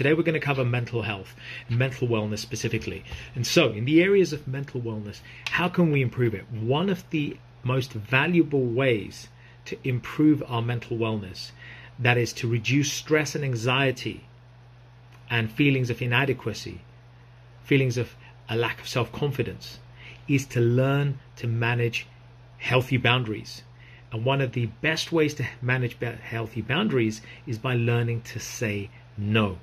Today we're going to cover mental health and mental wellness specifically. And so, in the areas of mental wellness, how can we improve it? One of the most valuable ways to improve our mental wellness that is to reduce stress and anxiety and feelings of inadequacy, feelings of a lack of self-confidence is to learn to manage healthy boundaries. And one of the best ways to manage healthy boundaries is by learning to say no.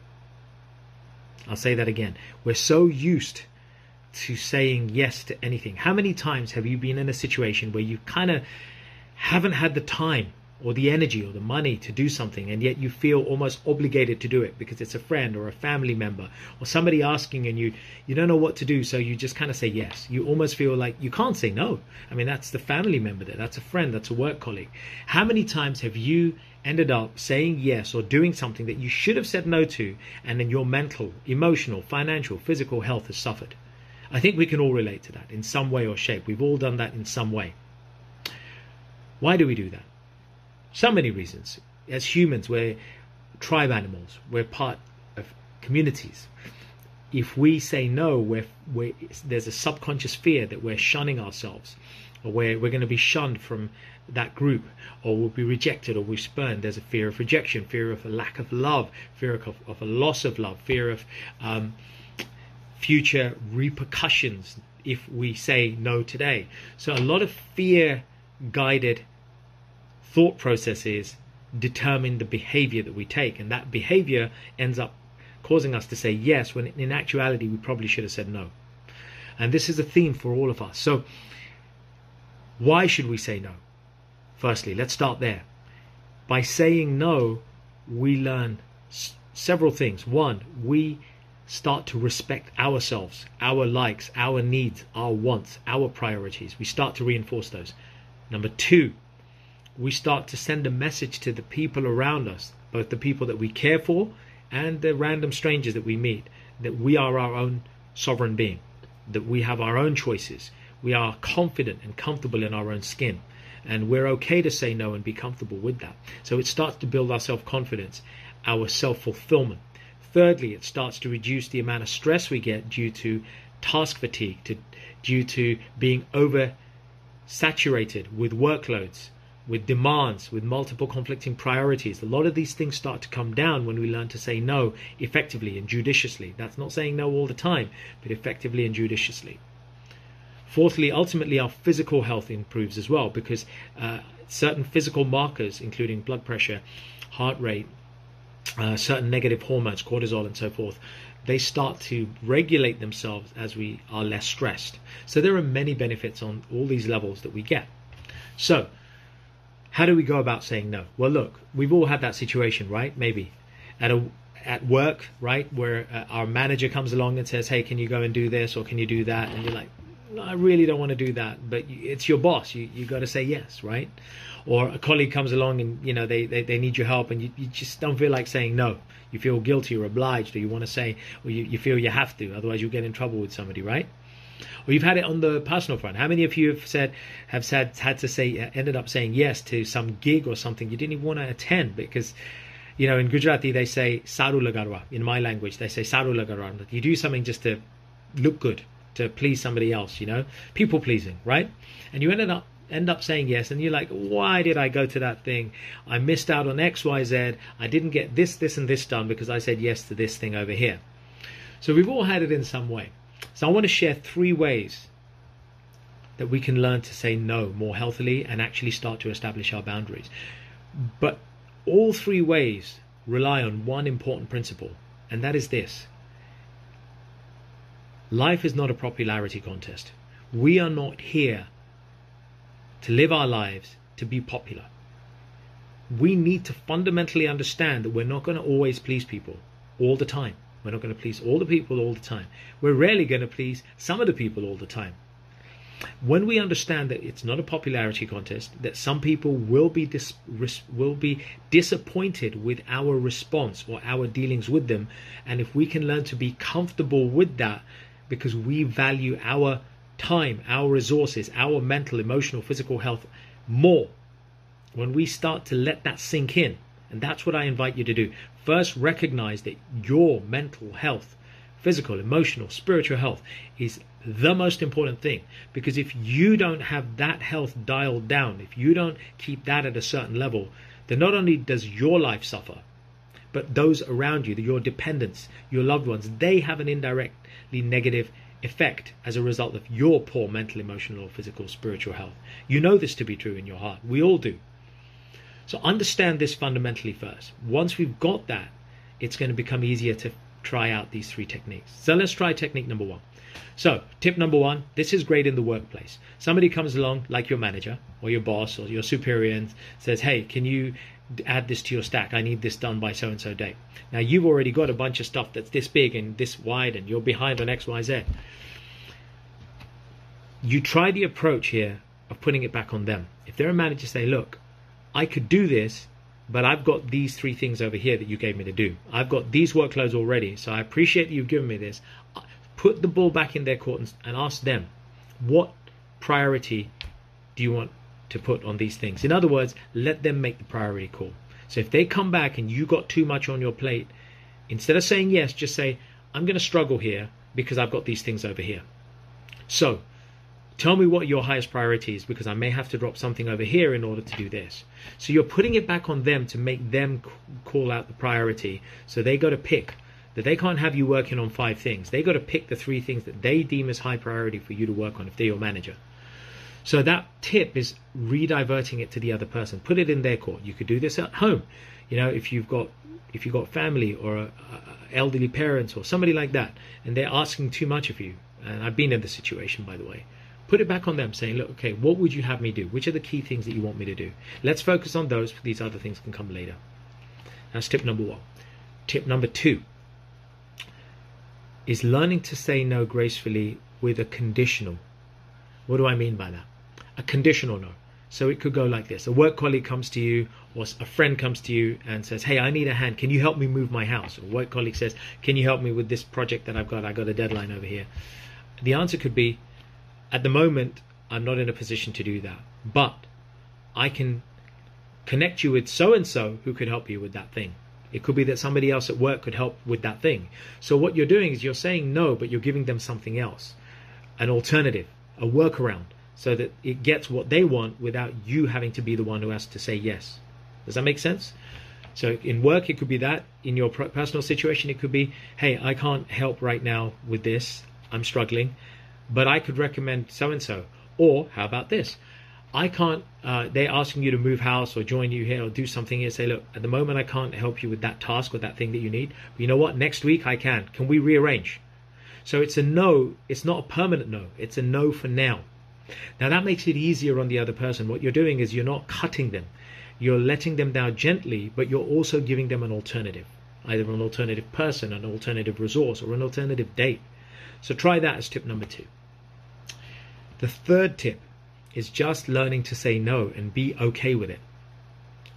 I'll say that again. We're so used to saying yes to anything. How many times have you been in a situation where you kind of haven't had the time or the energy or the money to do something and yet you feel almost obligated to do it because it's a friend or a family member or somebody asking and you you don't know what to do so you just kind of say yes. You almost feel like you can't say no. I mean that's the family member there that's a friend that's a work colleague. How many times have you ended up saying yes or doing something that you should have said no to and then your mental emotional financial physical health has suffered? I think we can all relate to that in some way or shape. We've all done that in some way. Why do we do that so many reasons. As humans, we're tribe animals. We're part of communities. If we say no, we're, we're, there's a subconscious fear that we're shunning ourselves, or we're, we're going to be shunned from that group, or we'll be rejected or we're spurned. There's a fear of rejection, fear of a lack of love, fear of, of a loss of love, fear of um, future repercussions if we say no today. So a lot of fear guided thought processes determine the behavior that we take, and that behavior ends up causing us to say yes when in actuality we probably should have said no. And this is a theme for all of us. So, why should we say no? Firstly, let's start there. By saying no, we learn s- several things. One, we start to respect ourselves, our likes, our needs, our wants, our priorities. We start to reinforce those. Number two, we start to send a message to the people around us, both the people that we care for and the random strangers that we meet, that we are our own sovereign being, that we have our own choices, we are confident and comfortable in our own skin, and we're okay to say no and be comfortable with that. So it starts to build our self confidence, our self fulfillment. Thirdly, it starts to reduce the amount of stress we get due to task fatigue, to, due to being over saturated with workloads with demands, with multiple conflicting priorities. A lot of these things start to come down when we learn to say no effectively and judiciously. That's not saying no all the time, but effectively and judiciously. Fourthly, ultimately, our physical health improves as well because uh, certain physical markers, including blood pressure, heart rate, uh, certain negative hormones, cortisol, and so forth, they start to regulate themselves as we are less stressed. So there are many benefits on all these levels that we get. So, how do we go about saying no? Well, look, we've all had that situation, right? Maybe at a at work, right, where uh, our manager comes along and says, "Hey, can you go and do this or can you do that?" And you're like, no, "I really don't want to do that," but it's your boss. You you got to say yes, right? Or a colleague comes along and you know they they, they need your help and you, you just don't feel like saying no. You feel guilty or obliged, or you want to say, or you, you feel you have to, otherwise you'll get in trouble with somebody, right? Or you've had it on the personal front. How many of you have said have said had to say uh, ended up saying yes to some gig or something you didn't even want to attend because you know in Gujarati they say saru lagarwa. In my language they say saru lagarwa. You do something just to look good to please somebody else. You know, people pleasing, right? And you ended up end up saying yes and you're like why did i go to that thing i missed out on xyz i didn't get this this and this done because i said yes to this thing over here so we've all had it in some way so I want to share three ways that we can learn to say no more healthily and actually start to establish our boundaries. But all three ways rely on one important principle, and that is this life is not a popularity contest. We are not here to live our lives to be popular. We need to fundamentally understand that we're not going to always please people all the time. We're not going to please all the people all the time. We're rarely going to please some of the people all the time. When we understand that it's not a popularity contest, that some people will be dis- will be disappointed with our response or our dealings with them, and if we can learn to be comfortable with that, because we value our time, our resources, our mental, emotional, physical health more, when we start to let that sink in, and that's what I invite you to do. First, recognize that your mental health, physical, emotional, spiritual health is the most important thing. Because if you don't have that health dialed down, if you don't keep that at a certain level, then not only does your life suffer, but those around you, your dependents, your loved ones, they have an indirectly negative effect as a result of your poor mental, emotional, or physical, spiritual health. You know this to be true in your heart. We all do. So understand this fundamentally first. Once we've got that, it's going to become easier to try out these three techniques. So let's try technique number one. So, tip number one this is great in the workplace. Somebody comes along, like your manager or your boss or your superior, and says, Hey, can you add this to your stack? I need this done by so and so date. Now, you've already got a bunch of stuff that's this big and this wide, and you're behind on X, Y, Z. You try the approach here of putting it back on them. If they're a manager, say, Look, I could do this, but I've got these three things over here that you gave me to do. I've got these workloads already, so I appreciate that you've given me this. Uh, put the ball back in their court and, and ask them, what priority do you want to put on these things? In other words, let them make the priority call. So if they come back and you got too much on your plate, instead of saying yes, just say, I'm going to struggle here because I've got these things over here. So Tell me what your highest priority is because I may have to drop something over here in order to do this. So you're putting it back on them to make them call out the priority. So they got to pick that they can't have you working on five things. They got to pick the three things that they deem as high priority for you to work on if they're your manager. So that tip is rediverting it to the other person. Put it in their court. You could do this at home. You know, if you've got if you've got family or a, a elderly parents or somebody like that, and they're asking too much of you. And I've been in the situation, by the way put it back on them saying look okay what would you have me do? Which are the key things that you want me to do? Let's focus on those these other things can come later. That's tip number one. Tip number two is learning to say no gracefully with a conditional. What do i mean by that? A conditional no. So it could go like this. A work colleague comes to you or a friend comes to you and says hey i need a hand. Can you help me move my house? Or a work colleague says can you help me with this project that i've got? I got a deadline over here. The answer could be at the moment, I'm not in a position to do that, but I can connect you with so and so who could help you with that thing. It could be that somebody else at work could help with that thing. So what you're doing is you're saying no, but you're giving them something else, an alternative, a workaround, so that it gets what they want without you having to be the one who has to say yes. Does that make sense? So in work, it could be that. In your personal situation, it could be, hey, I can't help right now with this. I'm struggling but I could recommend so and so. Or how about this? I can't, uh, they're asking you to move house or join you here or do something here. Say, look, at the moment I can't help you with that task or that thing that you need. But you know what? Next week I can. Can we rearrange? So it's a no. It's not a permanent no. It's a no for now. Now that makes it easier on the other person. What you're doing is you're not cutting them. You're letting them down gently, but you're also giving them an alternative. Either an alternative person, an alternative resource, or an alternative date. So try that as tip number two. The third tip is just learning to say no and be okay with it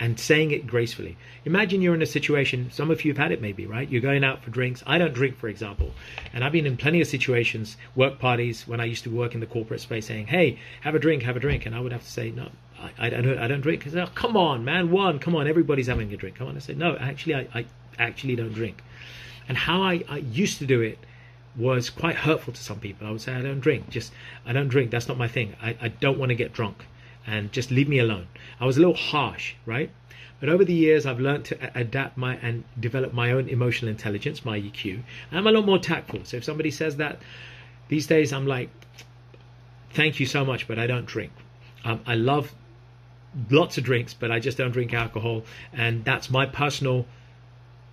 and saying it gracefully. Imagine you're in a situation, some of you have had it maybe, right? You're going out for drinks. I don't drink, for example. And I've been in plenty of situations, work parties, when I used to work in the corporate space saying, hey, have a drink, have a drink. And I would have to say, no, I, I don't, I don't drink. oh, come on, man, one, come on, everybody's having a drink. Come on. I said, no, actually, I, I actually don't drink. And how I, I used to do it was quite hurtful to some people. I would say, I don't drink. Just, I don't drink. That's not my thing. I, I don't want to get drunk. And just leave me alone. I was a little harsh, right? But over the years, I've learned to adapt my and develop my own emotional intelligence, my EQ. I'm a lot more tactful. So if somebody says that, these days I'm like, thank you so much, but I don't drink. Um, I love lots of drinks, but I just don't drink alcohol, and that's my personal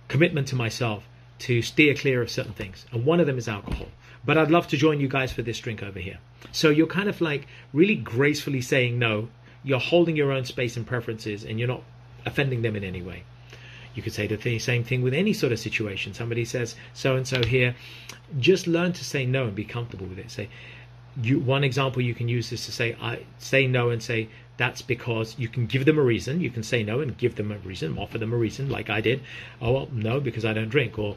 commitment to myself to steer clear of certain things, and one of them is alcohol. But I'd love to join you guys for this drink over here. So you're kind of like really gracefully saying no. You're holding your own space and preferences, and you're not offending them in any way. You could say the same thing with any sort of situation. Somebody says so and so here. Just learn to say no and be comfortable with it. Say, you, one example you can use is to say I say no and say that's because you can give them a reason. You can say no and give them a reason, offer them a reason, like I did. Oh well, no, because I don't drink. Or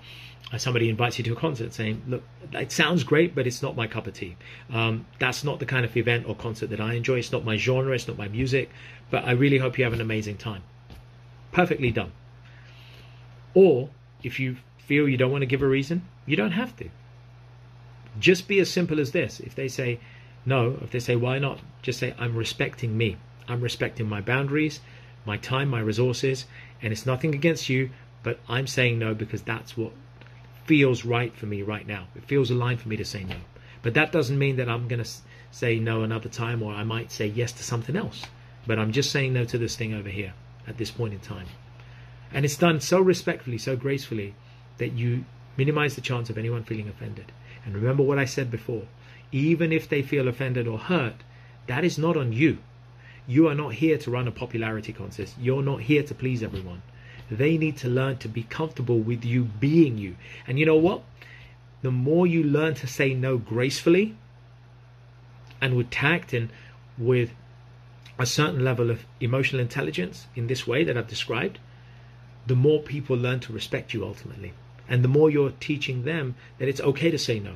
somebody invites you to a concert, saying, "Look, it sounds great, but it's not my cup of tea. Um, that's not the kind of event or concert that I enjoy. It's not my genre. It's not my music. But I really hope you have an amazing time." Perfectly done. Or if you feel you don't want to give a reason, you don't have to. Just be as simple as this. If they say no, if they say why not, just say I'm respecting me. I'm respecting my boundaries, my time, my resources, and it's nothing against you, but I'm saying no because that's what feels right for me right now. It feels aligned for me to say no. But that doesn't mean that I'm going to say no another time or I might say yes to something else. But I'm just saying no to this thing over here at this point in time. And it's done so respectfully, so gracefully that you minimize the chance of anyone feeling offended. And remember what I said before even if they feel offended or hurt, that is not on you. You are not here to run a popularity contest. You're not here to please everyone. They need to learn to be comfortable with you being you. And you know what? The more you learn to say no gracefully and with tact and with a certain level of emotional intelligence in this way that I've described, the more people learn to respect you ultimately. And the more you're teaching them that it's okay to say no.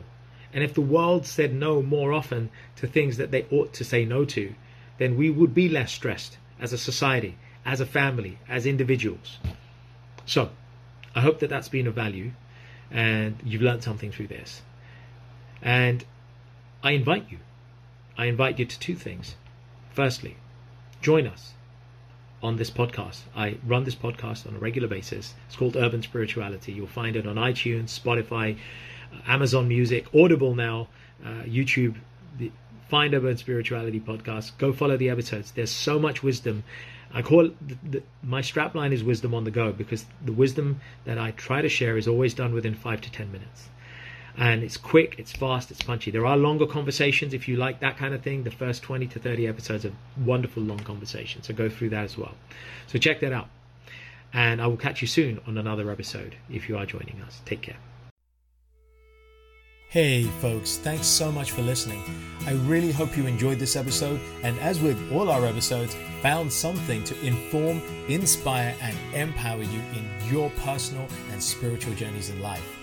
And if the world said no more often to things that they ought to say no to, then we would be less stressed as a society, as a family, as individuals. So, I hope that that's been of value and you've learned something through this. And I invite you, I invite you to two things. Firstly, join us on this podcast. I run this podcast on a regular basis. It's called Urban Spirituality. You'll find it on iTunes, Spotify, Amazon Music, Audible now, uh, YouTube. The, find Urban Spirituality podcast. Go follow the episodes. There's so much wisdom. I call the, the, my strapline is wisdom on the go because the wisdom that I try to share is always done within five to ten minutes. And it's quick, it's fast, it's punchy. There are longer conversations if you like that kind of thing. The first 20 to 30 episodes are wonderful long conversations. So go through that as well. So check that out. And I will catch you soon on another episode if you are joining us. Take care. Hey, folks, thanks so much for listening. I really hope you enjoyed this episode, and as with all our episodes, found something to inform, inspire, and empower you in your personal and spiritual journeys in life.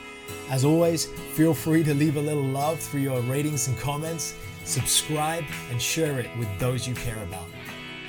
As always, feel free to leave a little love through your ratings and comments, subscribe, and share it with those you care about